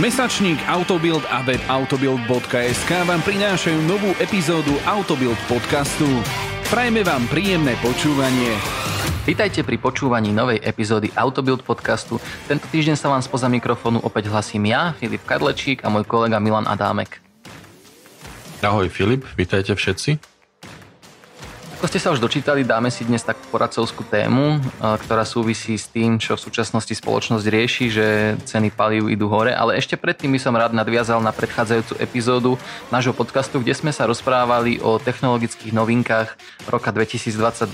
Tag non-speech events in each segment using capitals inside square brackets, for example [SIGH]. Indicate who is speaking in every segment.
Speaker 1: Mesačník Autobild a web autobild.sk vám prinášajú novú epizódu Autobild podcastu. Prajme vám príjemné počúvanie.
Speaker 2: Vítajte pri počúvaní novej epizódy Autobuild podcastu. Tento týždeň sa vám spoza mikrofónu opäť hlasím ja, Filip Kadlečík a môj kolega Milan Adámek.
Speaker 3: Ahoj Filip, vítajte všetci.
Speaker 2: Ako ste sa už dočítali, dáme si dnes takú poradcovskú tému, ktorá súvisí s tým, čo v súčasnosti spoločnosť rieši, že ceny palív idú hore, ale ešte predtým by som rád nadviazal na predchádzajúcu epizódu nášho podcastu, kde sme sa rozprávali o technologických novinkách roka 2022.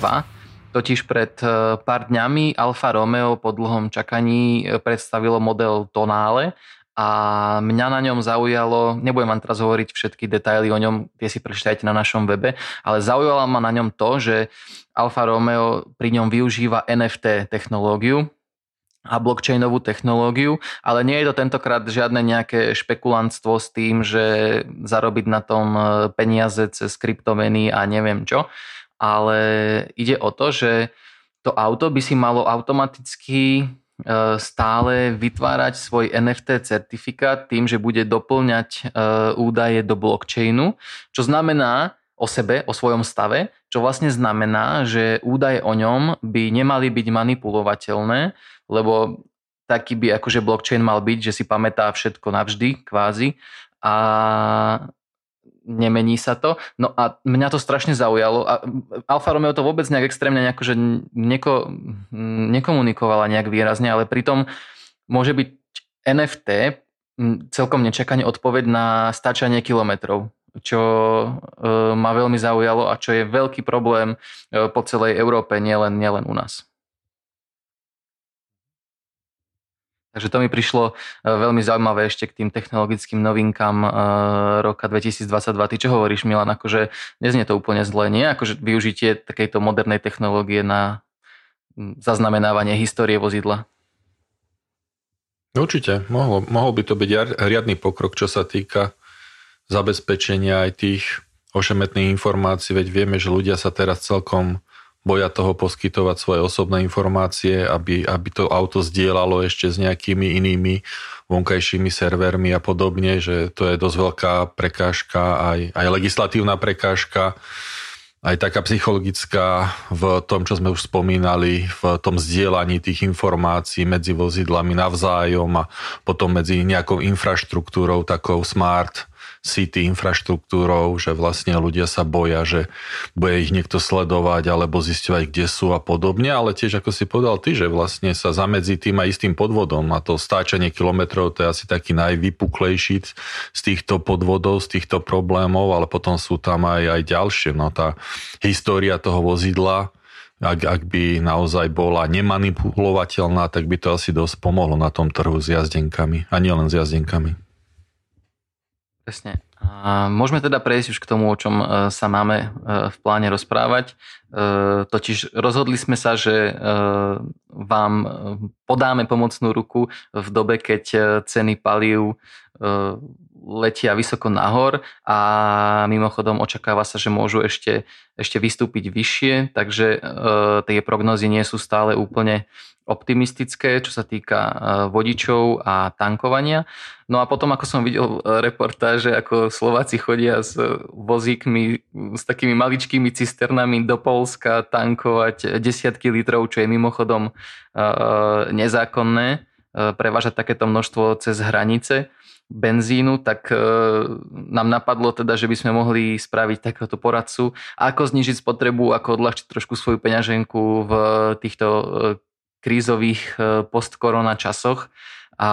Speaker 2: Totiž pred e, pár dňami Alfa Romeo po dlhom čakaní e, predstavilo model Tonale a mňa na ňom zaujalo, nebudem vám teraz hovoriť všetky detaily o ňom, tie si prečítajte na našom webe, ale zaujalo ma na ňom to, že Alfa Romeo pri ňom využíva NFT technológiu, a blockchainovú technológiu, ale nie je to tentokrát žiadne nejaké špekulantstvo s tým, že zarobiť na tom e, peniaze cez kryptomeny a neviem čo, ale ide o to, že to auto by si malo automaticky stále vytvárať svoj NFT certifikát tým, že bude doplňať e, údaje do blockchainu, čo znamená o sebe, o svojom stave, čo vlastne znamená, že údaje o ňom by nemali byť manipulovateľné, lebo taký by akože blockchain mal byť, že si pamätá všetko navždy, kvázi. A nemení sa to. No a mňa to strašne zaujalo a Alfa Romeo to vôbec nejak extrémne nejako, že neko, nekomunikovala nejak výrazne, ale pritom môže byť NFT celkom nečakane odpoveď na stačanie kilometrov čo e, ma veľmi zaujalo a čo je veľký problém e, po celej Európe, nielen, nielen u nás. Takže to mi prišlo e, veľmi zaujímavé ešte k tým technologickým novinkám e, roka 2022. Ty čo hovoríš, Milan? Akože neznie to úplne zle, nie? Akože využitie takejto modernej technológie na zaznamenávanie histórie vozidla.
Speaker 3: Určite. Mohol, mohol by to byť riadny pokrok, čo sa týka zabezpečenia aj tých ošemetných informácií, veď vieme, že ľudia sa teraz celkom boja toho poskytovať svoje osobné informácie, aby, aby to auto zdieľalo ešte s nejakými inými vonkajšími servermi a podobne, že to je dosť veľká prekážka, aj, aj legislatívna prekážka, aj taká psychologická v tom, čo sme už spomínali, v tom zdieľaní tých informácií medzi vozidlami navzájom a potom medzi nejakou infraštruktúrou, takou smart, city infraštruktúrou, že vlastne ľudia sa boja, že bude ich niekto sledovať alebo zisťovať, kde sú a podobne, ale tiež ako si povedal ty, že vlastne sa zamedzí tým aj istým podvodom a to stáčanie kilometrov to je asi taký najvypuklejší z týchto podvodov, z týchto problémov, ale potom sú tam aj, aj ďalšie. No tá história toho vozidla, ak, ak by naozaj bola nemanipulovateľná, tak by to asi dosť pomohlo na tom trhu s jazdenkami a nielen s jazdenkami.
Speaker 2: Presne. A môžeme teda prejsť už k tomu, o čom e, sa máme e, v pláne rozprávať. E, totiž rozhodli sme sa, že vám podáme pomocnú ruku v dobe, keď ceny palív letia vysoko nahor a mimochodom očakáva sa, že môžu ešte, ešte vystúpiť vyššie, takže tie prognozy nie sú stále úplne optimistické, čo sa týka e, vodičov a tankovania. No a potom, ako som videl e, reportáže, ako Slováci chodia s vozíkmi, s takými maličkými cisternami do Polska tankovať desiatky litrov, čo je mimochodom e, nezákonné, prevážať takéto množstvo cez hranice benzínu, tak nám napadlo teda, že by sme mohli spraviť takéhoto poradcu, ako znižiť spotrebu, ako odľahčiť trošku svoju peňaženku v týchto krízových e, post-korona časoch a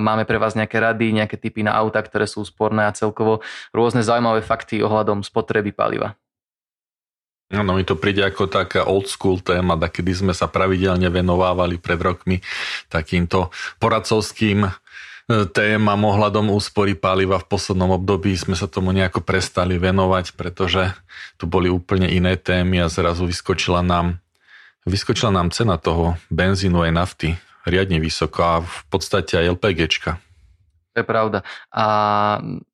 Speaker 2: máme pre vás nejaké rady, nejaké typy na auta, ktoré sú úsporné a celkovo rôzne zaujímavé fakty ohľadom spotreby paliva.
Speaker 3: Áno, mi to príde ako taká old school téma, kedy sme sa pravidelne venovávali pred rokmi takýmto poradcovským e, témam ohľadom úspory paliva. V poslednom období sme sa tomu nejako prestali venovať, pretože tu boli úplne iné témy a zrazu vyskočila nám Vyskočila nám cena toho benzínu aj nafty riadne vysoko a v podstate aj LPGčka.
Speaker 2: To je pravda. A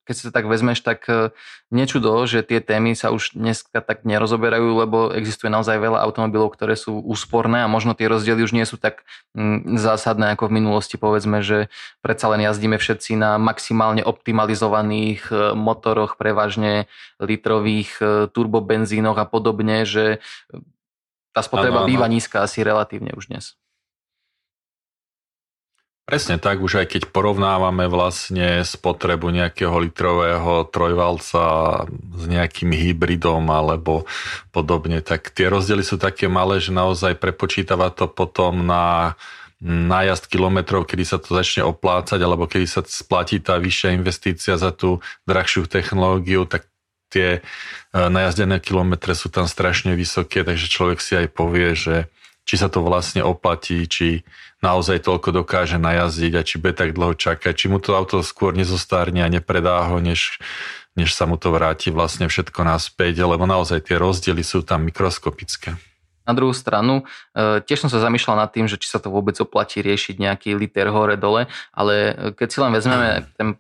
Speaker 2: keď si to tak vezmeš, tak e, nečudo, že tie témy sa už dneska tak nerozoberajú, lebo existuje naozaj veľa automobilov, ktoré sú úsporné a možno tie rozdiely už nie sú tak zásadné ako v minulosti. Povedzme, že predsa len jazdíme všetci na maximálne optimalizovaných e, motoroch, prevažne litrových e, turbobenzínoch a podobne, že tá spotreba ano, ano. býva nízka asi relatívne už dnes.
Speaker 3: Presne tak, už aj keď porovnávame vlastne spotrebu nejakého litrového trojvalca s nejakým hybridom alebo podobne, tak tie rozdiely sú také malé, že naozaj prepočítava to potom na nájazd kilometrov, kedy sa to začne oplácať, alebo kedy sa splatí tá vyššia investícia za tú drahšiu technológiu, tak tie e, najazdené kilometre sú tam strašne vysoké, takže človek si aj povie, že či sa to vlastne oplatí, či naozaj toľko dokáže najazdiť a či bude tak dlho čakať, či mu to auto skôr nezostárne a nepredá ho, než, než sa mu to vráti vlastne všetko naspäť, lebo naozaj tie rozdiely sú tam mikroskopické.
Speaker 2: Na druhú stranu, e, tiež som sa zamýšľal nad tým, že či sa to vôbec oplatí riešiť nejaký liter hore-dole, ale keď si len vezmeme ten e,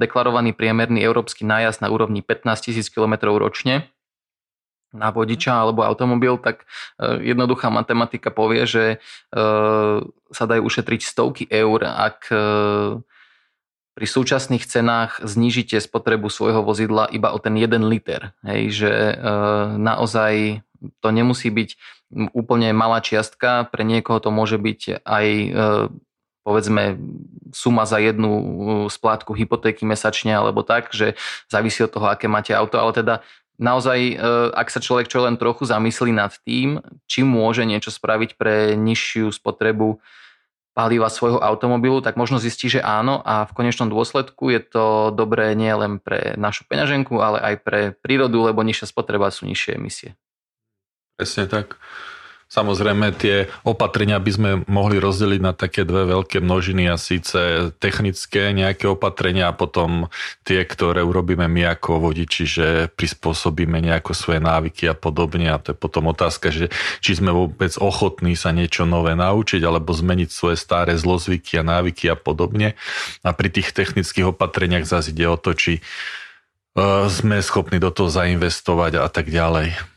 Speaker 2: deklarovaný priemerný európsky nájazd na úrovni 15 000 km ročne, na vodiča alebo automobil, tak e, jednoduchá matematika povie, že e, sa dajú ušetriť stovky eur, ak e, pri súčasných cenách znížite spotrebu svojho vozidla iba o ten 1 liter. Hej, že naozaj to nemusí byť úplne malá čiastka, pre niekoho to môže byť aj povedzme suma za jednu splátku hypotéky mesačne alebo tak, že závisí od toho, aké máte auto, ale teda naozaj, e, ak sa človek čo len trochu zamyslí nad tým, či môže niečo spraviť pre nižšiu spotrebu paliva svojho automobilu, tak možno zistí, že áno a v konečnom dôsledku je to dobré nie len pre našu peňaženku, ale aj pre prírodu, lebo nižšia spotreba sú nižšie emisie.
Speaker 3: Presne tak. Samozrejme, tie opatrenia by sme mohli rozdeliť na také dve veľké množiny a síce technické nejaké opatrenia a potom tie, ktoré urobíme my ako vodiči, že prispôsobíme nejako svoje návyky a podobne. A to je potom otázka, že či sme vôbec ochotní sa niečo nové naučiť alebo zmeniť svoje staré zlozvyky a návyky a podobne. A pri tých technických opatreniach zase ide o to, či e, sme schopní do toho zainvestovať a tak ďalej.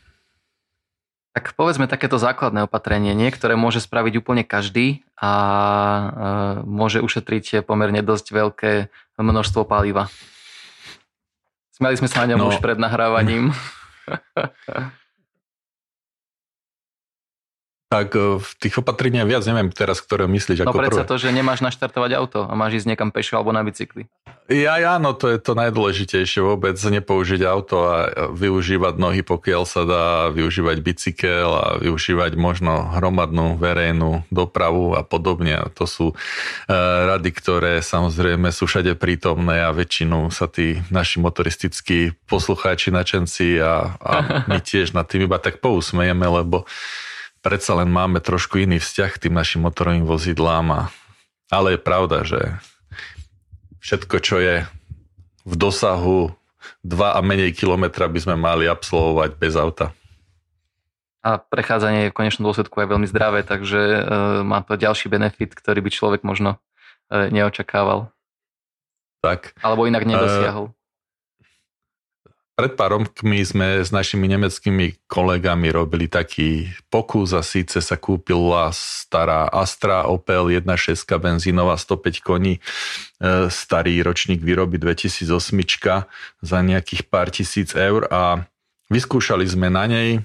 Speaker 2: Tak povedzme takéto základné opatrenie, niektoré môže spraviť úplne každý a e, môže ušetriť pomerne dosť veľké množstvo paliva. Smiali sme sa na ňom no. už pred nahrávaním. [LAUGHS]
Speaker 3: Tak e, v tých opatreniach viac neviem teraz, ktoré myslíš
Speaker 2: no
Speaker 3: ako
Speaker 2: predsa to, že nemáš naštartovať auto a máš ísť niekam pešo alebo na bicykli.
Speaker 3: Ja, ja, no to je to najdôležitejšie vôbec, nepoužiť auto a využívať nohy, pokiaľ sa dá využívať bicykel a využívať možno hromadnú verejnú dopravu a podobne. A to sú uh, rady, ktoré samozrejme sú všade prítomné a väčšinu sa tí naši motoristickí poslucháči, načenci a, a my [LAUGHS] tiež nad tým iba tak pousmejeme, lebo predsa len máme trošku iný vzťah k tým našim motorovým vozidlám. A, ale je pravda, že všetko, čo je v dosahu 2 a menej kilometra by sme mali absolvovať bez auta.
Speaker 2: A prechádzanie je v konečnom dôsledku aj veľmi zdravé, takže e, má to ďalší benefit, ktorý by človek možno e, neočakával.
Speaker 3: Tak.
Speaker 2: Alebo inak nedosiahol.
Speaker 3: Pred pár rokmi sme s našimi nemeckými kolegami robili taký pokus a síce sa kúpila stará Astra Opel 1.6 benzínová 105 koní, e, starý ročník výroby 2008 za nejakých pár tisíc eur a vyskúšali sme na nej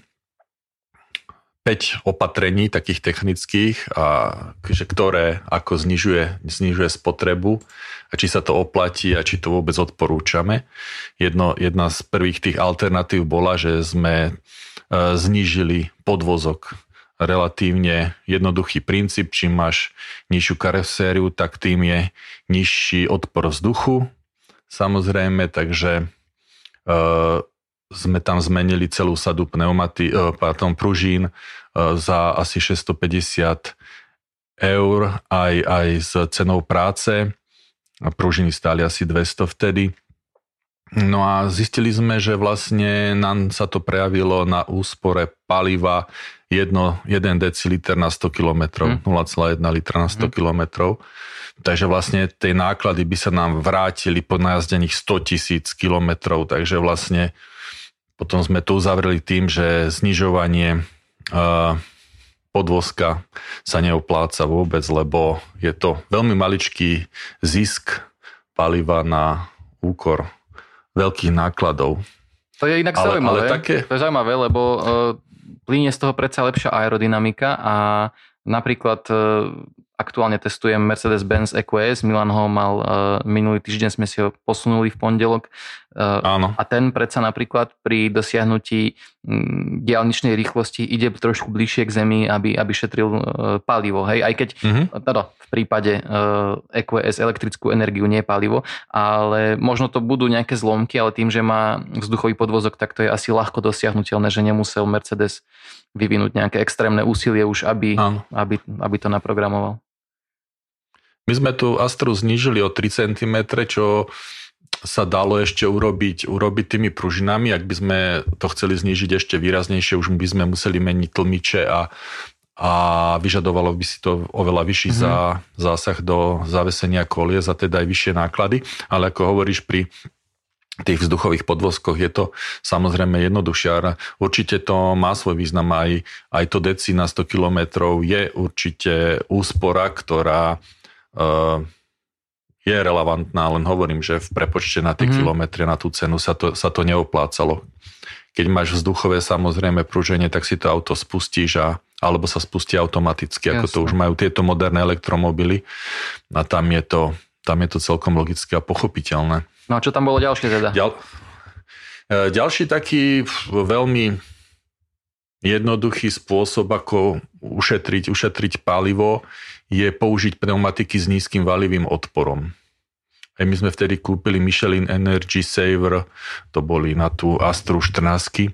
Speaker 3: 5 opatrení takých technických, a, že ktoré ako znižuje, znižuje spotrebu a či sa to oplatí a či to vôbec odporúčame. Jedno, jedna z prvých tých alternatív bola, že sme e, znížili podvozok. Relatívne jednoduchý princíp, čím máš nižšiu karosériu, tak tým je nižší odpor vzduchu. Samozrejme, takže e, sme tam zmenili celú sadu pneumaty, eh, pardon, pružín eh, za asi 650 eur aj, aj s cenou práce. Pružiny stáli asi 200 vtedy. No a zistili sme, že vlastne nám sa to prejavilo na úspore paliva 1, 1 deciliter na 100 km, hmm. 0,1 litra na 100 hmm. km. Takže vlastne tie náklady by sa nám vrátili po najazdených 100 tisíc kilometrov, takže vlastne potom sme to uzavreli tým, že znižovanie uh, podvozka sa neopláca vôbec, lebo je to veľmi maličký zisk paliva na úkor veľkých nákladov.
Speaker 2: To je inak ale, zaujímavé. Ale také... To je zaujímavé, lebo uh, plynie z toho predsa lepšia aerodynamika a napríklad uh, aktuálne testujem Mercedes-Benz EQS, Milan ho mal uh, minulý týždeň, sme si ho posunuli v pondelok. Uh, Áno. A ten predsa napríklad pri dosiahnutí um, diálničnej rýchlosti ide trošku bližšie k zemi, aby, aby šetril uh, palivo. Hej? Aj keď uh-huh. teda v prípade EQS elektrickú energiu, nie palivo, ale možno to budú nejaké zlomky, ale tým, že má vzduchový podvozok, tak to je asi ľahko dosiahnutelné, že nemusel Mercedes vyvinúť nejaké extrémne úsilie už, aby, aby, aby to naprogramoval.
Speaker 3: My sme tu Astru znížili o 3 cm, čo sa dalo ešte urobiť, urobiť tými pružinami. Ak by sme to chceli znížiť ešte výraznejšie, už by sme museli meniť tlmiče a, a vyžadovalo by si to oveľa vyšší mm-hmm. zá, zásah do zavesenia kolies a teda aj vyššie náklady. Ale ako hovoríš, pri tých vzduchových podvozkoch je to samozrejme jednoduchšie. Určite to má svoj význam aj, aj to deci na 100 km je určite úspora, ktorá uh, je relevantná, len hovorím, že v prepočte na tie mm-hmm. kilometre, na tú cenu sa to, sa to neoplácalo. Keď máš vzduchové samozrejme prúženie, tak si to auto spustíš a alebo sa spustí automaticky, Jasne. ako to už majú tieto moderné elektromobily a tam je to, tam je to celkom logické a pochopiteľné.
Speaker 2: No a čo tam bolo ďalšie teda? Ďal,
Speaker 3: e, ďalší taký veľmi jednoduchý spôsob, ako ušetriť, ušetriť palivo, je použiť pneumatiky s nízkym valivým odporom. Aj my sme vtedy kúpili Michelin Energy Saver, to boli na tú Astru 14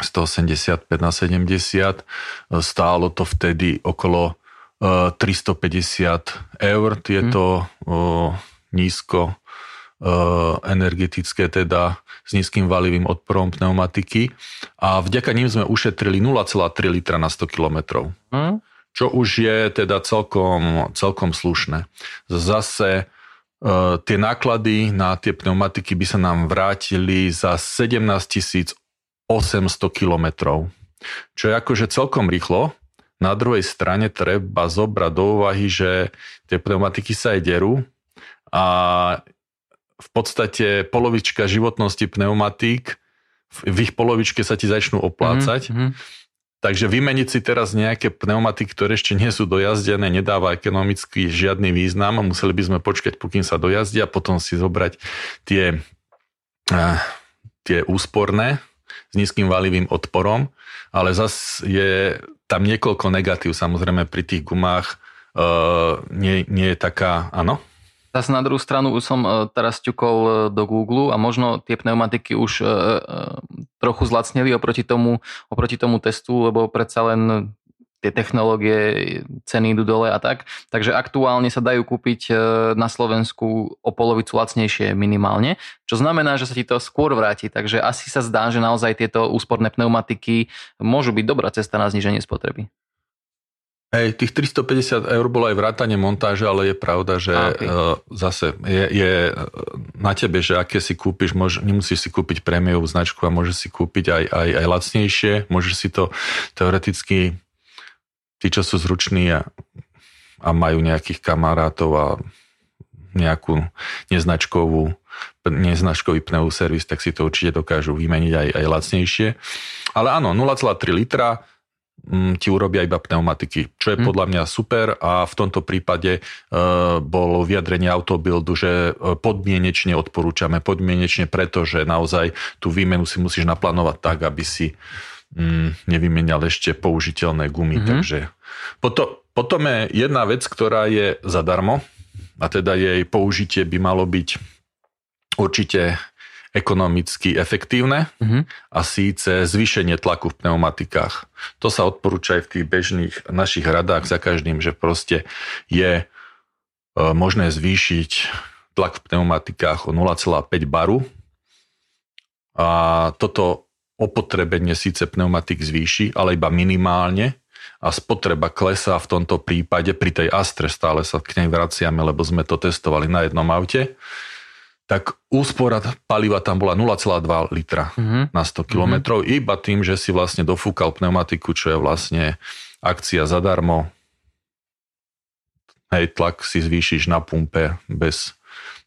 Speaker 3: 185 na 70. Stálo to vtedy okolo 350 e, eur, tieto hmm. nízko e, energetické, teda s nízkym valivým odporom pneumatiky a vďaka ním sme ušetrili 0,3 litra na 100 km. Hmm čo už je teda celkom, celkom slušné. Zase e, tie náklady na tie pneumatiky by sa nám vrátili za 17 800 kilometrov, čo je akože celkom rýchlo. Na druhej strane treba zobrať do úvahy, že tie pneumatiky sa aj derú a v podstate polovička životnosti pneumatík v ich polovičke sa ti začnú oplácať. Mm-hmm. Takže vymeniť si teraz nejaké pneumatiky, ktoré ešte nie sú dojazdené, nedáva ekonomicky žiadny význam. Museli by sme počkať, pokým sa dojazdia, potom si zobrať tie, uh, tie úsporné s nízkym valivým odporom, ale zas je tam niekoľko negatív, samozrejme pri tých gumách uh, nie, nie je taká, áno?
Speaker 2: Zase na druhú stranu už som e, teraz ťukol e, do Google a možno tie pneumatiky už e, trochu zlacnili oproti tomu, oproti tomu testu, lebo predsa len tie technológie, ceny idú dole a tak. Takže aktuálne sa dajú kúpiť na Slovensku o polovicu lacnejšie minimálne, čo znamená, že sa ti to skôr vráti. Takže asi sa zdá, že naozaj tieto úsporné pneumatiky môžu byť dobrá cesta na zníženie spotreby.
Speaker 3: Hej, tých 350 eur bolo aj vrátanie montáže, ale je pravda, že okay. uh, zase je, je na tebe, že aké si kúpiš, môž, nemusíš si kúpiť prémiovú značku a môžeš si kúpiť aj, aj, aj lacnejšie, môžeš si to teoreticky, tí, čo sú zruční a, a majú nejakých kamarátov a nejakú neznačkovú neznačkový pneuservis, tak si to určite dokážu vymeniť aj, aj lacnejšie. Ale áno, 0,3 litra, ti urobia iba pneumatiky, čo je mhm. podľa mňa super a v tomto prípade uh, bolo vyjadrenie autobuildu, že e, podmienečne odporúčame, podmienečne preto, že naozaj tú výmenu si musíš naplánovať tak, aby si um, nevymenial ešte použiteľné gumy. Mm-hmm. Takže potom, potom je jedna vec, ktorá je zadarmo a teda jej použitie by malo byť určite ekonomicky efektívne mm-hmm. a síce zvýšenie tlaku v pneumatikách. To sa odporúča aj v tých bežných našich radách za každým, že proste je e, možné zvýšiť tlak v pneumatikách o 0,5 baru a toto opotrebenie síce pneumatik zvýši, ale iba minimálne a spotreba klesá v tomto prípade pri tej Astre, stále sa k nej vraciame, lebo sme to testovali na jednom aute, tak úspora paliva tam bola 0,2 litra mm-hmm. na 100 km, mm-hmm. iba tým, že si vlastne dofúkal pneumatiku, čo je vlastne akcia zadarmo. Hej, tlak si zvýšiš na pumpe bez...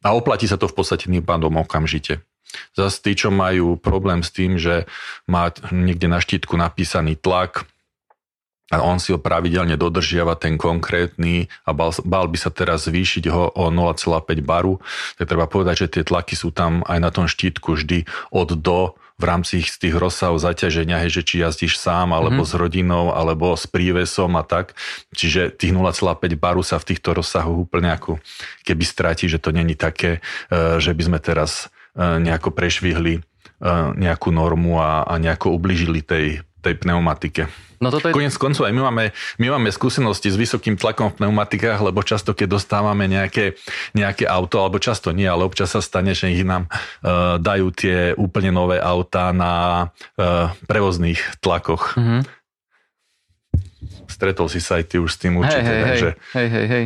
Speaker 3: A oplatí sa to v podstate tým pádom okamžite. Zase tí, čo majú problém s tým, že má niekde na štítku napísaný tlak, a on si ho pravidelne dodržiava ten konkrétny a bal, bal by sa teraz zvýšiť ho o 0,5 baru, tak treba povedať, že tie tlaky sú tam aj na tom štítku vždy od do v rámci z tých rozsahov zaťaženia, hej, že či jazdíš sám, alebo mm. s rodinou, alebo s prívesom a tak. Čiže tých 0,5 baru sa v týchto rozsahoch úplne ako keby stráti, že to není také, e, že by sme teraz e, nejako prešvihli e, nejakú normu a, a nejako ubližili tej, tej pneumatike. No toto je... Koniec koncov aj my máme, my máme skúsenosti s vysokým tlakom v pneumatikách, lebo často keď dostávame nejaké, nejaké auto, alebo často nie, ale občas sa stane, že ich nám uh, dajú tie úplne nové autá na uh, prevozných tlakoch. Mm-hmm. Stretol si sa aj ty už s tým určite.
Speaker 2: Hej, hej,
Speaker 3: takže...
Speaker 2: hej, hej, hej.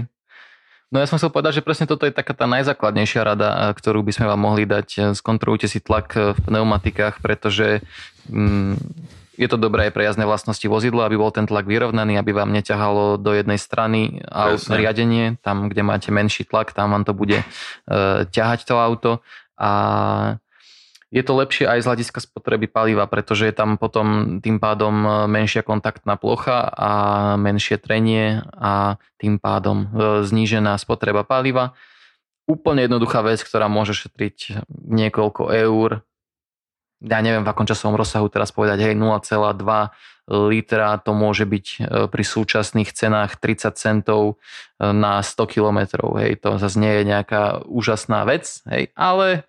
Speaker 2: No ja som chcel povedať, že presne toto je taká tá najzákladnejšia rada, ktorú by sme vám mohli dať. Skontrolujte si tlak v pneumatikách, pretože mm, je to dobré aj pre jazdné vlastnosti vozidla, aby bol ten tlak vyrovnaný, aby vám neťahalo do jednej strany a riadenie, tam, kde máte menší tlak, tam vám to bude e, ťahať to auto. A je to lepšie aj z hľadiska spotreby paliva, pretože je tam potom tým pádom menšia kontaktná plocha a menšie trenie a tým pádom e, znížená spotreba paliva. Úplne jednoduchá vec, ktorá môže šetriť niekoľko eur ja neviem v akom časovom rozsahu teraz povedať, hej, 0,2 litra to môže byť e, pri súčasných cenách 30 centov e, na 100 kilometrov, hej, to zase nie je nejaká úžasná vec, hej, ale e,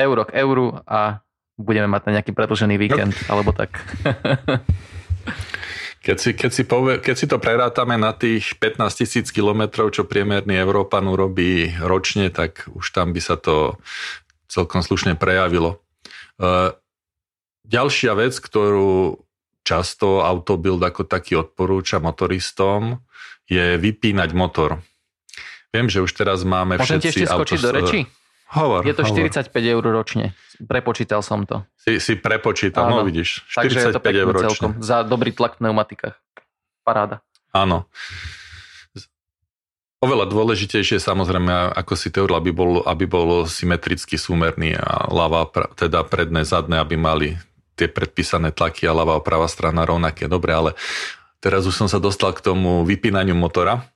Speaker 2: euro k euru a budeme mať na nejaký predlžený víkend, no. alebo tak. [LAUGHS]
Speaker 3: Keď si, keď, si povie, keď si to prerátame na tých 15 tisíc kilometrov, čo priemerný Európan urobí ročne, tak už tam by sa to celkom slušne prejavilo. Ďalšia vec, ktorú často Autobuild ako taký odporúča motoristom, je vypínať motor. Viem, že už teraz máme
Speaker 2: Môžem
Speaker 3: všetci...
Speaker 2: Môžem ešte skočiť autos... do reči?
Speaker 3: Hovor,
Speaker 2: je to
Speaker 3: hovor.
Speaker 2: 45 eur ročne. Prepočítal som to.
Speaker 3: Si, si prepočítal, no Áno. no vidíš. 45
Speaker 2: Takže je to
Speaker 3: eur ročne. Celkom.
Speaker 2: Za dobrý tlak v pneumatikách. Paráda.
Speaker 3: Áno. Oveľa dôležitejšie samozrejme, ako si teoril, aby bol, aby bol symetricky súmerný a ľava, teda predné, zadné, aby mali tie predpísané tlaky a ľavá a pravá strana rovnaké. Dobre, ale teraz už som sa dostal k tomu vypínaniu motora.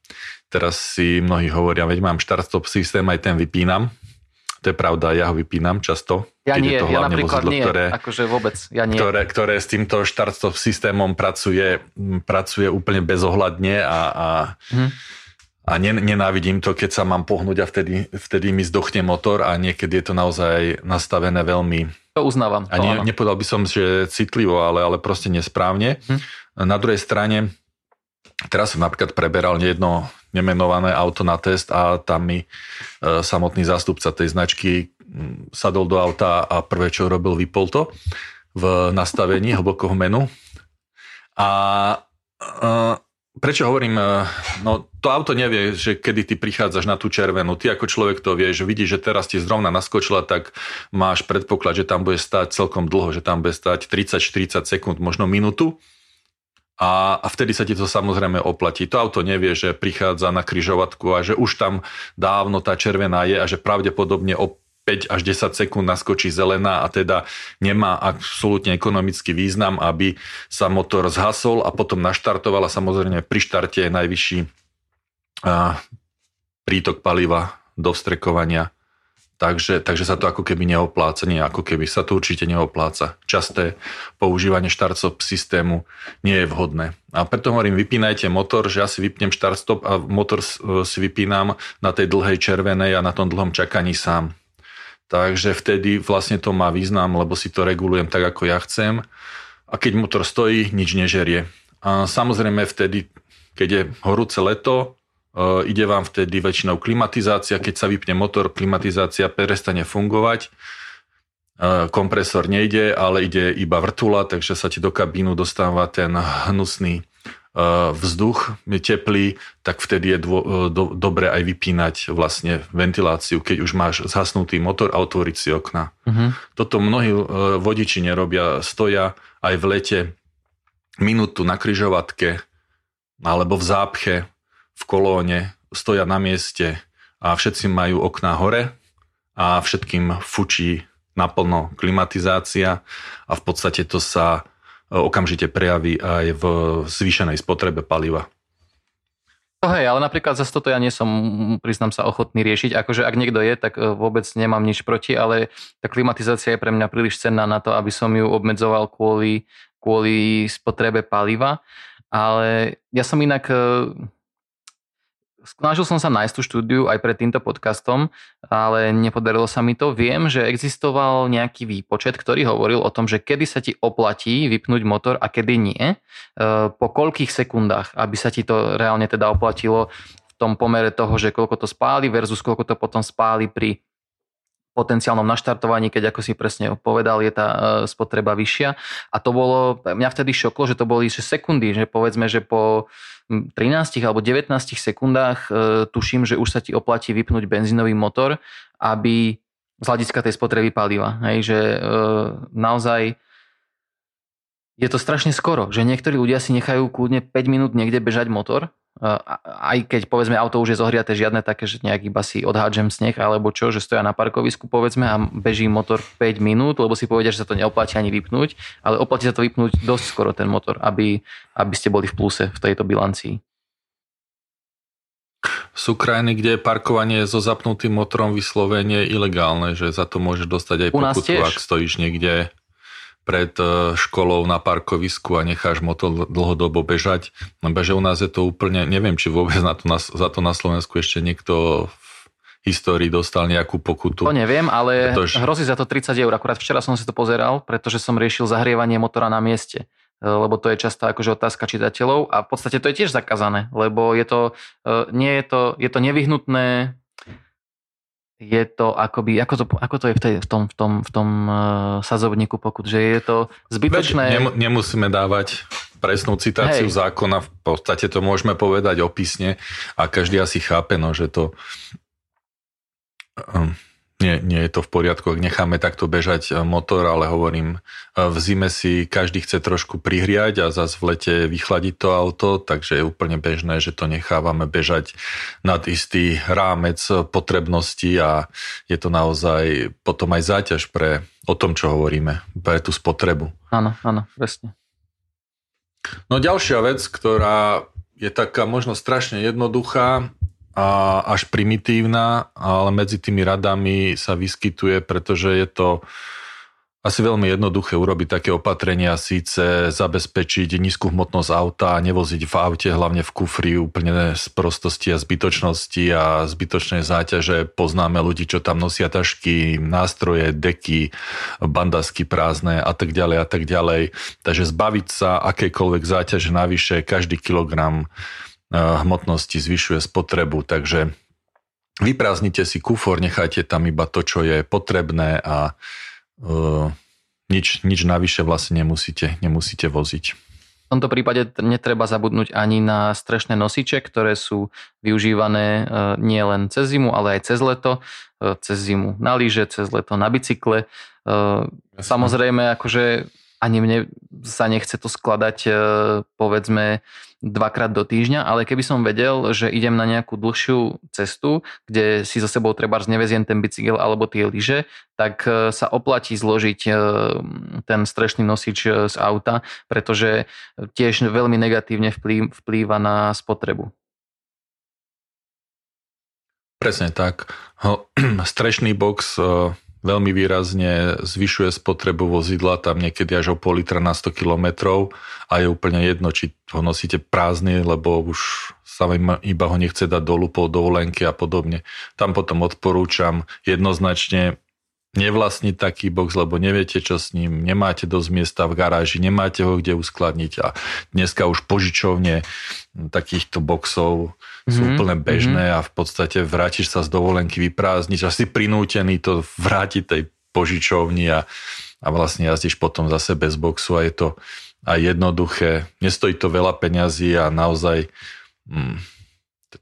Speaker 3: Teraz si mnohí hovoria, veď mám štart-stop systém, aj ten vypínam. To je pravda, ja ho vypínam často.
Speaker 2: Ja nie,
Speaker 3: to
Speaker 2: ja napríklad
Speaker 3: vozidlo,
Speaker 2: nie,
Speaker 3: ktoré,
Speaker 2: akože vôbec, ja nie.
Speaker 3: Ktoré, ktoré s týmto štart-stop systémom pracuje, pracuje úplne bezohľadne a, a hm a nenávidím to, keď sa mám pohnúť a vtedy, vtedy mi zdochne motor a niekedy je to naozaj nastavené veľmi...
Speaker 2: To uznávam.
Speaker 3: A nie, nepovedal by som, že citlivo, ale, ale proste nesprávne. Hm. Na druhej strane, teraz som napríklad preberal jedno nemenované auto na test a tam mi e, samotný zástupca tej značky sadol do auta a prvé, čo robil, vypol to v nastavení hlbokého menu. A e, Prečo hovorím, e, no to auto nevie, že kedy ty prichádzaš na tú červenú. Ty ako človek to vieš, vidíš, že teraz ti zrovna naskočila, tak máš predpoklad, že tam bude stať celkom dlho, že tam bude stať 30-40 sekúnd, možno minútu. A, a vtedy sa ti to samozrejme oplatí. To auto nevie, že prichádza na kryžovatku a že už tam dávno tá červená je a že pravdepodobne o 5 až 10 sekúnd naskočí zelená a teda nemá absolútne ekonomický význam, aby sa motor zhasol a potom naštartoval a samozrejme pri štarte je najvyšší prítok paliva do vstrekovania. Takže, takže sa to ako keby neopláca, nie ako keby sa to určite neopláca. Časté používanie štart-stop systému nie je vhodné. A preto hovorím, vypínajte motor, že ja si vypnem štart-stop a motor si vypínam na tej dlhej červenej a na tom dlhom čakaní sám Takže vtedy vlastne to má význam, lebo si to regulujem tak, ako ja chcem. A keď motor stojí, nič nežerie. A samozrejme vtedy, keď je horúce leto, e, ide vám vtedy väčšinou klimatizácia. Keď sa vypne motor, klimatizácia prestane fungovať. kompresor nejde, ale ide iba vrtula, takže sa ti do kabínu dostáva ten hnusný vzduch teplý, tak vtedy je dvo, do, dobre aj vypínať vlastne ventiláciu, keď už máš zhasnutý motor a otvoriť si okna. Uh-huh. Toto mnohí vodiči nerobia, stoja aj v lete minútu na kryžovatke alebo v zápche, v kolóne, stoja na mieste a všetci majú okná hore a všetkým fučí naplno klimatizácia a v podstate to sa okamžite prejaví aj v zvýšenej spotrebe paliva.
Speaker 2: To hej, ale napríklad zase toto ja nie som, priznám sa, ochotný riešiť. Akože ak niekto je, tak e, vôbec nemám nič proti, ale tá klimatizácia je pre mňa príliš cenná na to, aby som ju obmedzoval kvôli, kvôli spotrebe paliva. Ale ja som inak e, Snažil som sa nájsť tú štúdiu aj pred týmto podcastom, ale nepodarilo sa mi to. Viem, že existoval nejaký výpočet, ktorý hovoril o tom, že kedy sa ti oplatí vypnúť motor a kedy nie. E, po koľkých sekundách, aby sa ti to reálne teda oplatilo v tom pomere toho, že koľko to spáli versus koľko to potom spáli pri potenciálnom naštartovaní, keď ako si presne povedal, je tá e, spotreba vyššia. A to bolo, mňa vtedy šoklo, že to boli že sekundy, že povedzme, že po 13 alebo 19 sekundách e, tuším, že už sa ti oplatí vypnúť benzínový motor, aby z hľadiska tej spotreby paliva. Hej, že e, naozaj je to strašne skoro, že niektorí ľudia si nechajú kľudne 5 minút niekde bežať motor aj keď povedzme auto už je zohriaté, žiadne také, že nejak iba si odhádžem sneh alebo čo, že stoja na parkovisku povedzme a beží motor 5 minút, lebo si povedia, že sa to neoplatí ani vypnúť, ale oplatí sa to vypnúť dosť skoro ten motor, aby, aby ste boli v pluse v tejto bilancii.
Speaker 3: Sú krajiny, kde parkovanie so zapnutým motorom vyslovene ilegálne, že za to môžeš dostať aj pokutu, ak stojíš niekde pred e, školou na parkovisku a necháš motor dlhodobo bežať. Lebo že u nás je to úplne, neviem, či vôbec na to, za to na Slovensku ešte niekto v histórii dostal nejakú pokutu.
Speaker 2: To neviem, ale pretože... hrozí za to 30 eur. Akurát včera som si to pozeral, pretože som riešil zahrievanie motora na mieste e, lebo to je častá akože otázka čitateľov a v podstate to je tiež zakázané, lebo je to, e, nie je to, je to nevyhnutné je to akoby, ako to, ako to je v, tej, v tom, v tom, v tom uh, sazovníku pokud, že je to zbytočné...
Speaker 3: Nem, nemusíme dávať presnú citáciu Hej. zákona, v podstate to môžeme povedať opisne a každý asi chápe, no, že to um, nie, nie je to v poriadku, ak necháme takto bežať e, motor, ale hovorím, e, v zime si každý chce trošku prihriať a zase v lete vychladiť to auto, takže je úplne bežné, že to nechávame bežať nad istý rámec potrebnosti a je to naozaj potom aj záťaž pre o tom, čo hovoríme, pre tú spotrebu.
Speaker 2: Áno, áno, presne.
Speaker 3: No ďalšia vec, ktorá je taká možno strašne jednoduchá, a až primitívna, ale medzi tými radami sa vyskytuje, pretože je to asi veľmi jednoduché urobiť také opatrenia, síce zabezpečiť nízku hmotnosť auta nevoziť v aute, hlavne v kufri úplne z prostosti a zbytočnosti a zbytočnej záťaže. Poznáme ľudí, čo tam nosia tašky, nástroje, deky, bandasky prázdne a tak ďalej a tak ďalej. Takže zbaviť sa akejkoľvek záťaže navyše, každý kilogram hmotnosti zvyšuje spotrebu, takže vyprázdnite si kufor, nechajte tam iba to, čo je potrebné a uh, nič, nič navyše vlastne nemusíte, nemusíte voziť.
Speaker 2: V tomto prípade netreba zabudnúť ani na strešné nosiče, ktoré sú využívané nie len cez zimu, ale aj cez leto. Cez zimu na lyže, cez leto na bicykle. Jasne. Samozrejme, akože ani mne sa nechce to skladať povedzme dvakrát do týždňa, ale keby som vedel, že idem na nejakú dlhšiu cestu, kde si so sebou treba neveziem ten bicykel alebo tie lyže, tak e, sa oplatí zložiť e, ten strešný nosič e, z auta, pretože tiež veľmi negatívne vplýva na spotrebu.
Speaker 3: Presne tak. [CLEARS THROAT] Strešný box veľmi výrazne zvyšuje spotrebu vozidla, tam niekedy až o pol litra na 100 km a je úplne jedno, či ho nosíte prázdny, lebo už sa iba ho nechce dať dolu po dovolenke a podobne. Tam potom odporúčam jednoznačne nevlastniť taký box, lebo neviete, čo s ním, nemáte dosť miesta v garáži, nemáte ho kde uskladniť a dneska už požičovne takýchto boxov sú mm-hmm. úplne bežné mm-hmm. a v podstate vrátiš sa z dovolenky vyprázdniť a si prinútený to vrátiť tej požičovni a, a vlastne jazdíš potom zase bez boxu a je to aj jednoduché. Nestojí to veľa peňazí a naozaj mm,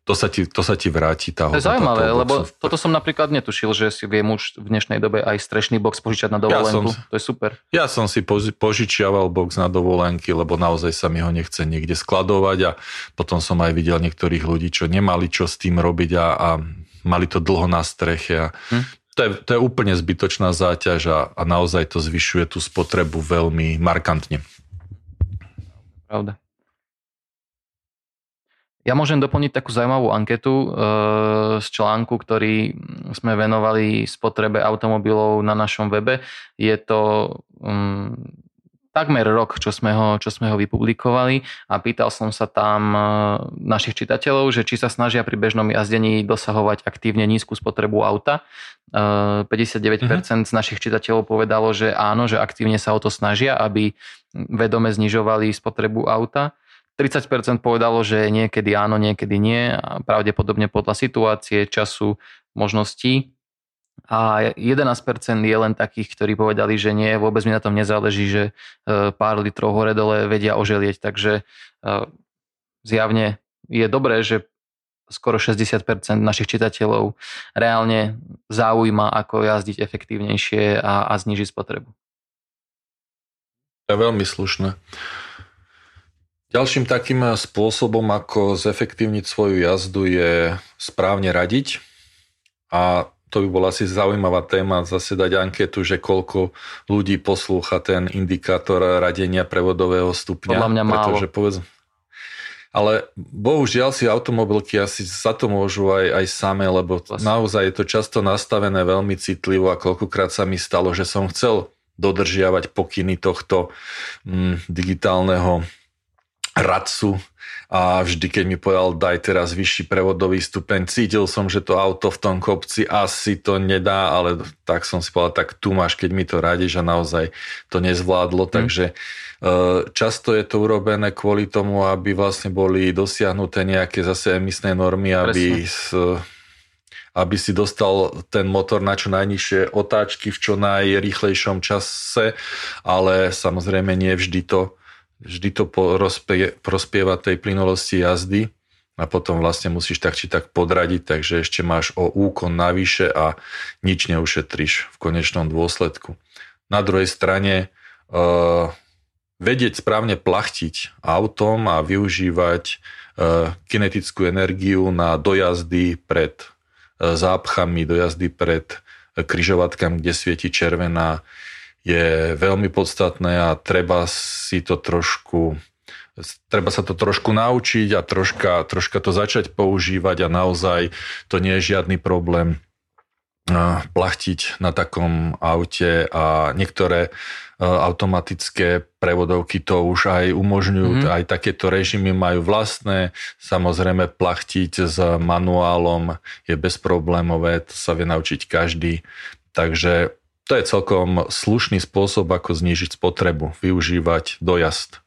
Speaker 3: to sa ti, to sa ti vráti tá
Speaker 2: To je zaujímavé, lebo toto som napríklad netušil, že si viem už v dnešnej dobe aj strešný box požičať na dovolenku. Ja som, to je super.
Speaker 3: Ja som si požičiaval box na dovolenky, lebo naozaj sa mi ho nechce niekde skladovať a potom som aj videl niektorých ľudí, čo nemali čo s tým robiť a, a mali to dlho na streche a hm? to, je, to je úplne zbytočná záťaž a, a naozaj to zvyšuje tú spotrebu veľmi markantne.
Speaker 2: Pravda. Ja môžem doplniť takú zaujímavú anketu e, z článku, ktorý sme venovali spotrebe automobilov na našom webe. Je to um, takmer rok, čo sme, ho, čo sme ho vypublikovali a pýtal som sa tam e, našich čitateľov, že či sa snažia pri bežnom jazdení dosahovať aktívne nízku spotrebu auta. E, 59% mm-hmm. z našich čitateľov povedalo, že áno, že aktívne sa o to snažia, aby vedome znižovali spotrebu auta. 30% povedalo, že niekedy áno, niekedy nie, a pravdepodobne podľa situácie, času, možností. A 11% je len takých, ktorí povedali, že nie, vôbec mi na tom nezáleží, že e, pár litrov hore-dole vedia oželieť. Takže e, zjavne je dobré, že skoro 60% našich čitateľov reálne zaujíma, ako jazdiť efektívnejšie a, a znižiť spotrebu.
Speaker 3: To je veľmi slušné. Ďalším takým spôsobom, ako zefektívniť svoju jazdu je správne radiť. A to by bola asi zaujímavá téma zase dať anketu, že koľko ľudí poslúcha ten indikátor radenia prevodového stupňa.
Speaker 2: Podľa mňa málo. Pretože povedz,
Speaker 3: ale bohužiaľ si automobilky asi za to môžu aj, aj samé, lebo Vlastne. naozaj je to často nastavené veľmi citlivo a koľkokrát sa mi stalo, že som chcel dodržiavať pokyny tohto mm, digitálneho radcu a vždy, keď mi povedal, daj teraz vyšší prevodový stupeň, cítil som, že to auto v tom kopci asi to nedá, ale tak som si povedal, tak tu máš, keď mi to radíš. A naozaj to nezvládlo, mm. takže e, často je to urobené kvôli tomu, aby vlastne boli dosiahnuté nejaké zase emisné normy, aby s, aby si dostal ten motor na čo najnižšie otáčky v čo najrýchlejšom čase, ale samozrejme nie vždy to vždy to prospie, prospieva tej plynulosti jazdy a potom vlastne musíš tak či tak podradiť, takže ešte máš o úkon navyše a nič neušetríš v konečnom dôsledku. Na druhej strane uh, vedieť správne plachtiť autom a využívať uh, kinetickú energiu na dojazdy pred uh, zápchami, dojazdy pred križovatkami, kde svieti červená, je veľmi podstatné a treba si to trošku treba sa to trošku naučiť a troška, troška to začať používať a naozaj to nie je žiadny problém plachtiť na takom aute a niektoré automatické prevodovky to už aj umožňujú, mm-hmm. aj takéto režimy majú vlastné, samozrejme plachtiť s manuálom je bezproblémové, to sa vie naučiť každý, takže to je celkom slušný spôsob, ako znížiť spotrebu, využívať dojazd.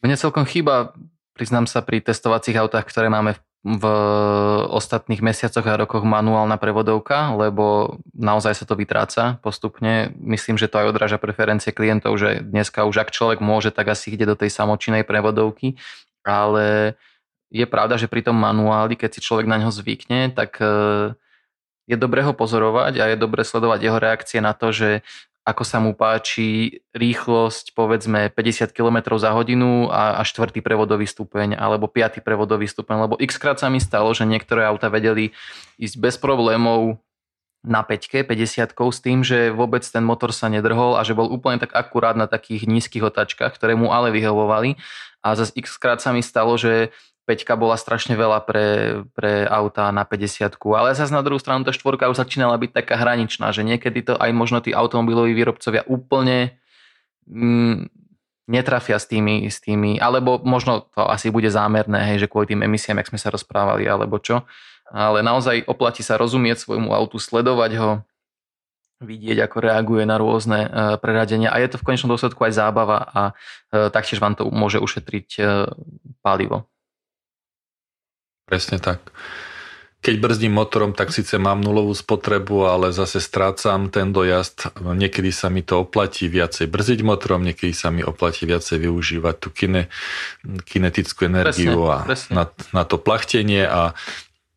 Speaker 2: Mne celkom chýba, priznám sa, pri testovacích autách, ktoré máme v ostatných mesiacoch a rokoch manuálna prevodovka, lebo naozaj sa to vytráca postupne. Myslím, že to aj odráža preferencie klientov, že dneska už ak človek môže, tak asi ide do tej samočinej prevodovky, ale je pravda, že pri tom manuáli, keď si človek na ňo zvykne, tak je dobré ho pozorovať a je dobré sledovať jeho reakcie na to, že ako sa mu páči rýchlosť povedzme 50 km za hodinu a, a štvrtý prevodový stupeň alebo piatý prevodový stupeň, lebo x krát sa mi stalo, že niektoré auta vedeli ísť bez problémov na 5 50 s tým, že vôbec ten motor sa nedrhol a že bol úplne tak akurát na takých nízkych otačkách, ktoré mu ale vyhovovali. A zase x krát sa mi stalo, že 5 bola strašne veľa pre, pre auta na 50 ale zase na druhú stranu tá štvorka už začínala byť taká hraničná, že niekedy to aj možno tí automobiloví výrobcovia úplne mm, netrafia s tými, s tými, alebo možno to asi bude zámerné, hej, že kvôli tým emisiám, jak sme sa rozprávali, alebo čo. Ale naozaj oplatí sa rozumieť svojmu autu, sledovať ho, vidieť, ako reaguje na rôzne e, preradenia a je to v konečnom dôsledku aj zábava a e, taktiež vám to môže ušetriť e, palivo.
Speaker 3: Presne tak. keď brzdím motorom, tak síce mám nulovú spotrebu, ale zase strácam ten dojazd. Niekedy sa mi to oplatí viacej brzdiť motorom, niekedy sa mi oplatí viacej využívať tú kine, kinetickú energiu presne, a presne. Na, na to plachtenie a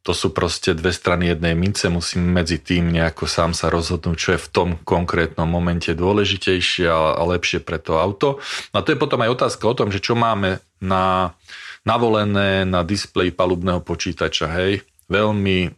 Speaker 3: to sú proste dve strany jednej mince, musím medzi tým nejako sám sa rozhodnúť, čo je v tom konkrétnom momente dôležitejšie a, a lepšie pre to auto. A to je potom aj otázka o tom, že čo máme na, navolené na displeji palubného počítača, hej. Veľmi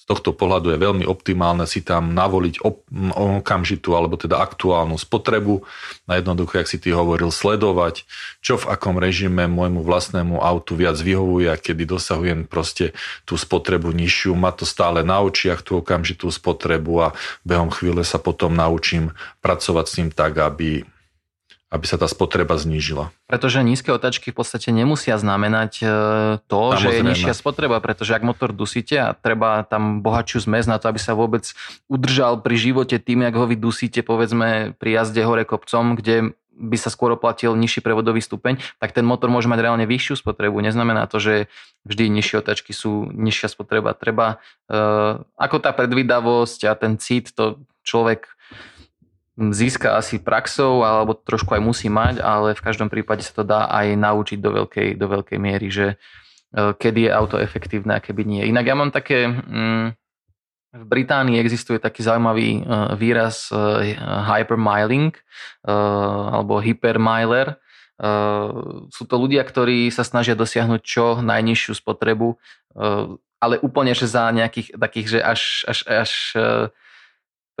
Speaker 3: z tohto pohľadu je veľmi optimálne si tam navoliť okamžitú alebo teda aktuálnu spotrebu na jednoducho, jak si ty hovoril, sledovať, čo v akom režime môjmu vlastnému autu viac vyhovuje a kedy dosahujem proste tú spotrebu nižšiu, má to stále na očiach tú okamžitú spotrebu a behom chvíle sa potom naučím pracovať s tým tak, aby aby sa tá spotreba znížila.
Speaker 2: Pretože nízke otačky v podstate nemusia znamenať e, to, Samozrejme. že je nižšia spotreba, pretože ak motor dusíte a treba tam bohatšiu zmes na to, aby sa vôbec udržal pri živote tým, ak ho vy dusíte, povedzme pri jazde hore kopcom, kde by sa skôr oplatil nižší prevodový stupeň, tak ten motor môže mať reálne vyššiu spotrebu. Neznamená to, že vždy nižšie otačky sú nižšia spotreba. Treba, e, ako tá predvídavosť a ten cit, to človek získa asi praxou alebo trošku aj musí mať, ale v každom prípade sa to dá aj naučiť do veľkej, do veľkej miery, že e, kedy je auto efektívne a keby nie. Inak ja mám také, v Británii existuje taký zaujímavý e, výraz e, hypermiling alebo hypermiler. Sú to ľudia, ktorí sa snažia dosiahnuť čo najnižšiu spotrebu, ale úplne, že za nejakých takých, že až, až, až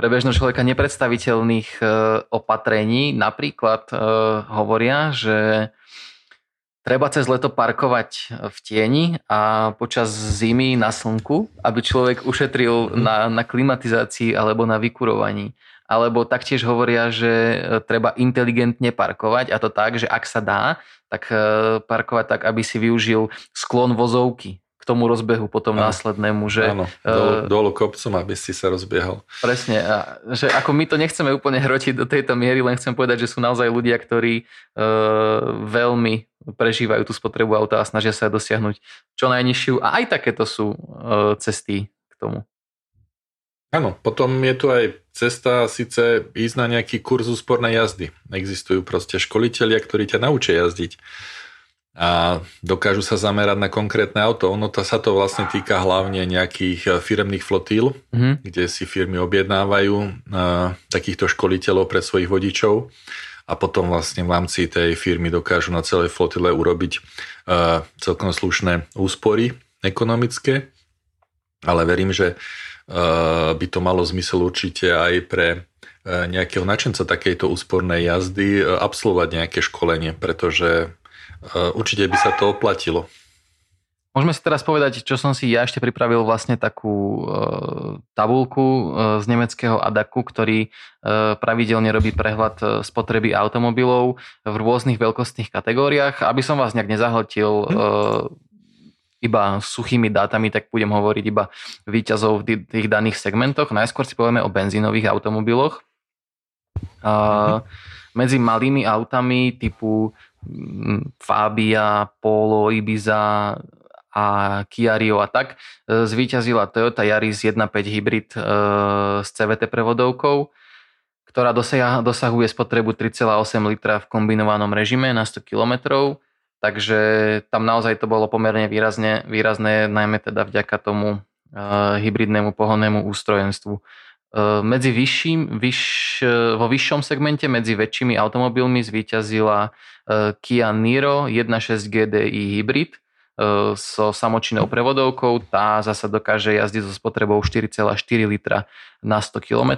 Speaker 2: pre bežného človeka nepredstaviteľných e, opatrení. Napríklad e, hovoria, že treba cez leto parkovať v tieni a počas zimy na slnku, aby človek ušetril na, na klimatizácii alebo na vykurovaní. Alebo taktiež hovoria, že e, treba inteligentne parkovať a to tak, že ak sa dá, tak parkovať tak, aby si využil sklon vozovky k tomu rozbehu potom ano. následnému. Že,
Speaker 3: Áno, dolu, uh, dolu kopcom, aby si sa rozbiehal.
Speaker 2: Presne, a, že ako my to nechceme úplne hrotiť do tejto miery, len chcem povedať, že sú naozaj ľudia, ktorí uh, veľmi prežívajú tú spotrebu auta a snažia sa dosiahnuť čo najnižšiu a aj takéto sú uh, cesty k tomu.
Speaker 3: Áno, potom je tu aj cesta síce ísť na nejaký kurz úspornej jazdy. Existujú proste školitelia, ktorí ťa naučia jazdiť a dokážu sa zamerať na konkrétne auto. Ono to, sa to vlastne týka hlavne nejakých eh, firemných flotíl, mm-hmm. kde si firmy objednávajú uh, takýchto školiteľov pre svojich vodičov a potom vlastne v rámci tej firmy dokážu na celej flotile urobiť uh, celkom slušné úspory ekonomické, ale verím, že uh, by to malo zmysel určite aj pre nejakého načenca takejto úspornej jazdy absolvovať nejaké školenie, pretože určite by sa to oplatilo.
Speaker 2: Môžeme si teraz povedať, čo som si ja ešte pripravil vlastne takú e, tabulku e, z nemeckého ADAKu, ktorý e, pravidelne robí prehľad spotreby automobilov v rôznych veľkostných kategóriách. Aby som vás nejak nezahltil e, iba suchými dátami, tak budem hovoriť iba výťazov v tých daných segmentoch. Najskôr si povieme o benzínových automobiloch. E, medzi malými autami typu Fabia, Polo, Ibiza a Kia a tak, e, zvíťazila Toyota Yaris 1.5 hybrid e, s CVT prevodovkou, ktorá dosahuje spotrebu 3,8 litra v kombinovanom režime na 100 km, takže tam naozaj to bolo pomerne výrazne, výrazné, najmä teda vďaka tomu e, hybridnému pohonnému ústrojenstvu. Medzi vyšším, vyš, vo vyššom segmente medzi väčšími automobilmi zvíťazila Kia Niro 1.6 GDI hybrid so samočinnou prevodovkou. Tá zasa dokáže jazdiť so spotrebou 4,4 litra na 100 km.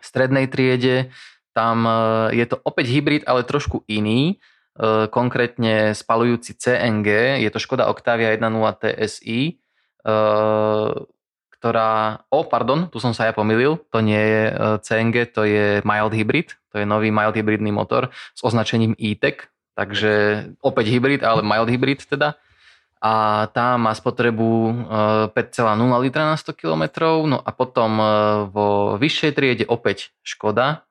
Speaker 2: V strednej triede tam je to opäť hybrid, ale trošku iný, konkrétne spalujúci CNG, je to Škoda Octavia 1.0 TSI, ktorá, o oh, pardon, tu som sa ja pomýlil, to nie je e, CNG, to je mild hybrid, to je nový mild hybridný motor s označením e-tech, takže opäť hybrid, ale mild hybrid teda. A tá má spotrebu 5,0 e, litra na 100 km, no a potom e, vo vyššej triede opäť Škoda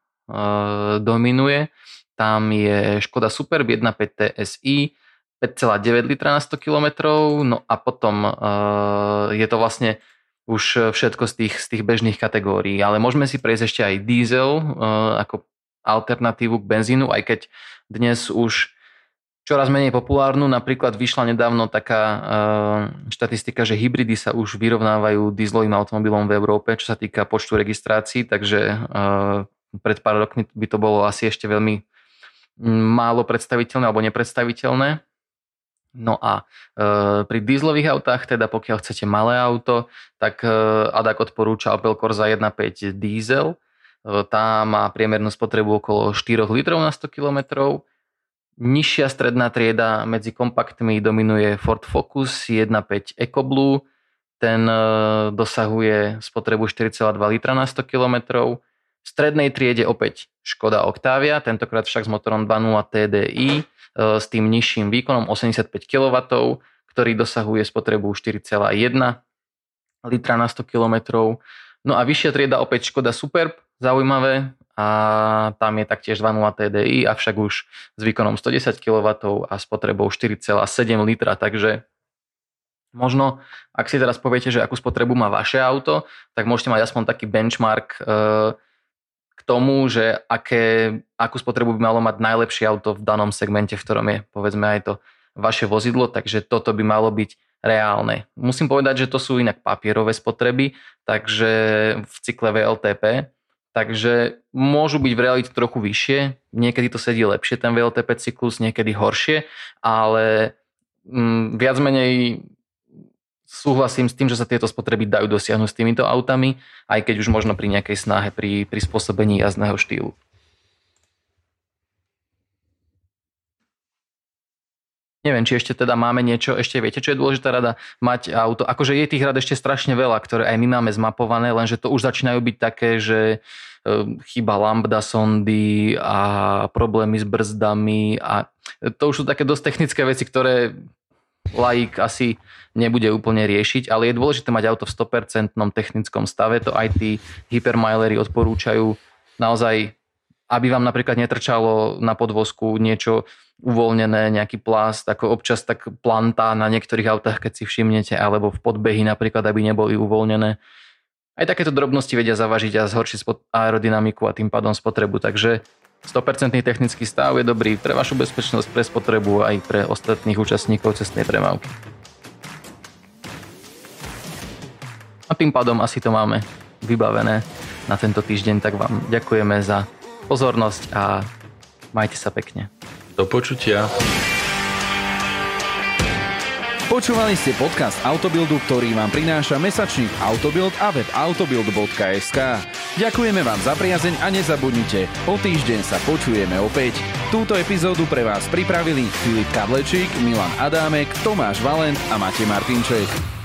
Speaker 2: dominuje, tam je Škoda Superb 1.5 TSI, 5,9 litra na 100 km, no a potom je to vlastne už všetko z tých, z tých bežných kategórií, ale môžeme si prejsť ešte aj diesel uh, ako alternatívu k benzínu, aj keď dnes už čoraz menej populárnu. Napríklad vyšla nedávno taká uh, štatistika, že hybridy sa už vyrovnávajú dieselovým automobilom v Európe, čo sa týka počtu registrácií, takže pred pár rokmi by to bolo asi ešte veľmi málo predstaviteľné alebo nepredstaviteľné. No a e, pri dízlových autách, teda pokiaľ chcete malé auto, tak e, Adak odporúča Opel Corsa 1.5 diesel. E, tá má priemernú spotrebu okolo 4 litrov na 100 km Nižšia stredná trieda medzi kompaktmi dominuje Ford Focus 1.5 EcoBlue. Ten e, dosahuje spotrebu 4,2 litra na 100 km. V strednej triede opäť Škoda Octavia, tentokrát však s motorom 2.0 TDI s tým nižším výkonom 85 kW, ktorý dosahuje spotrebu 4,1 litra na 100 km. No a vyššia trieda opäť Škoda Superb, zaujímavé, a tam je taktiež 2.0 TDI, avšak už s výkonom 110 kW a spotrebou 4,7 litra, takže možno, ak si teraz poviete, že akú spotrebu má vaše auto, tak môžete mať aspoň taký benchmark e, k tomu, že aké, akú spotrebu by malo mať najlepšie auto v danom segmente, v ktorom je povedzme aj to vaše vozidlo, takže toto by malo byť reálne. Musím povedať, že to sú inak papierové spotreby, takže v cykle VLTP, Takže môžu byť v realite trochu vyššie, niekedy to sedí lepšie ten VLTP cyklus, niekedy horšie, ale mm, viac menej súhlasím s tým, že sa tieto spotreby dajú dosiahnuť s týmito autami, aj keď už možno pri nejakej snahe pri prispôsobení jazdného štýlu. Neviem, či ešte teda máme niečo, ešte viete, čo je dôležitá rada? Mať auto. Akože je tých rad ešte strašne veľa, ktoré aj my máme zmapované, lenže to už začínajú byť také, že e, chyba lambda sondy a problémy s brzdami a to už sú také dosť technické veci, ktoré laik asi nebude úplne riešiť, ale je dôležité mať auto v 100% technickom stave, to aj tí hypermilery odporúčajú naozaj, aby vám napríklad netrčalo na podvozku niečo uvoľnené, nejaký plast, ako občas tak plantá na niektorých autách, keď si všimnete, alebo v podbehy napríklad, aby neboli uvoľnené. Aj takéto drobnosti vedia zavažiť a zhoršiť aerodynamiku a tým pádom spotrebu, takže 100% technický stav je dobrý pre vašu bezpečnosť, pre spotrebu aj pre ostatných účastníkov cestnej premávky. A tým pádom asi to máme vybavené na tento týždeň, tak vám ďakujeme za pozornosť a majte sa pekne.
Speaker 3: Do počutia.
Speaker 1: Počúvali ste podcast Autobildu, ktorý vám prináša mesačník Autobild a web autobild.sk. Ďakujeme vám za priazeň a nezabudnite, o týždeň sa počujeme opäť. Túto epizódu pre vás pripravili Filip Kadlečík, Milan Adámek, Tomáš Valent a Matej Martinček.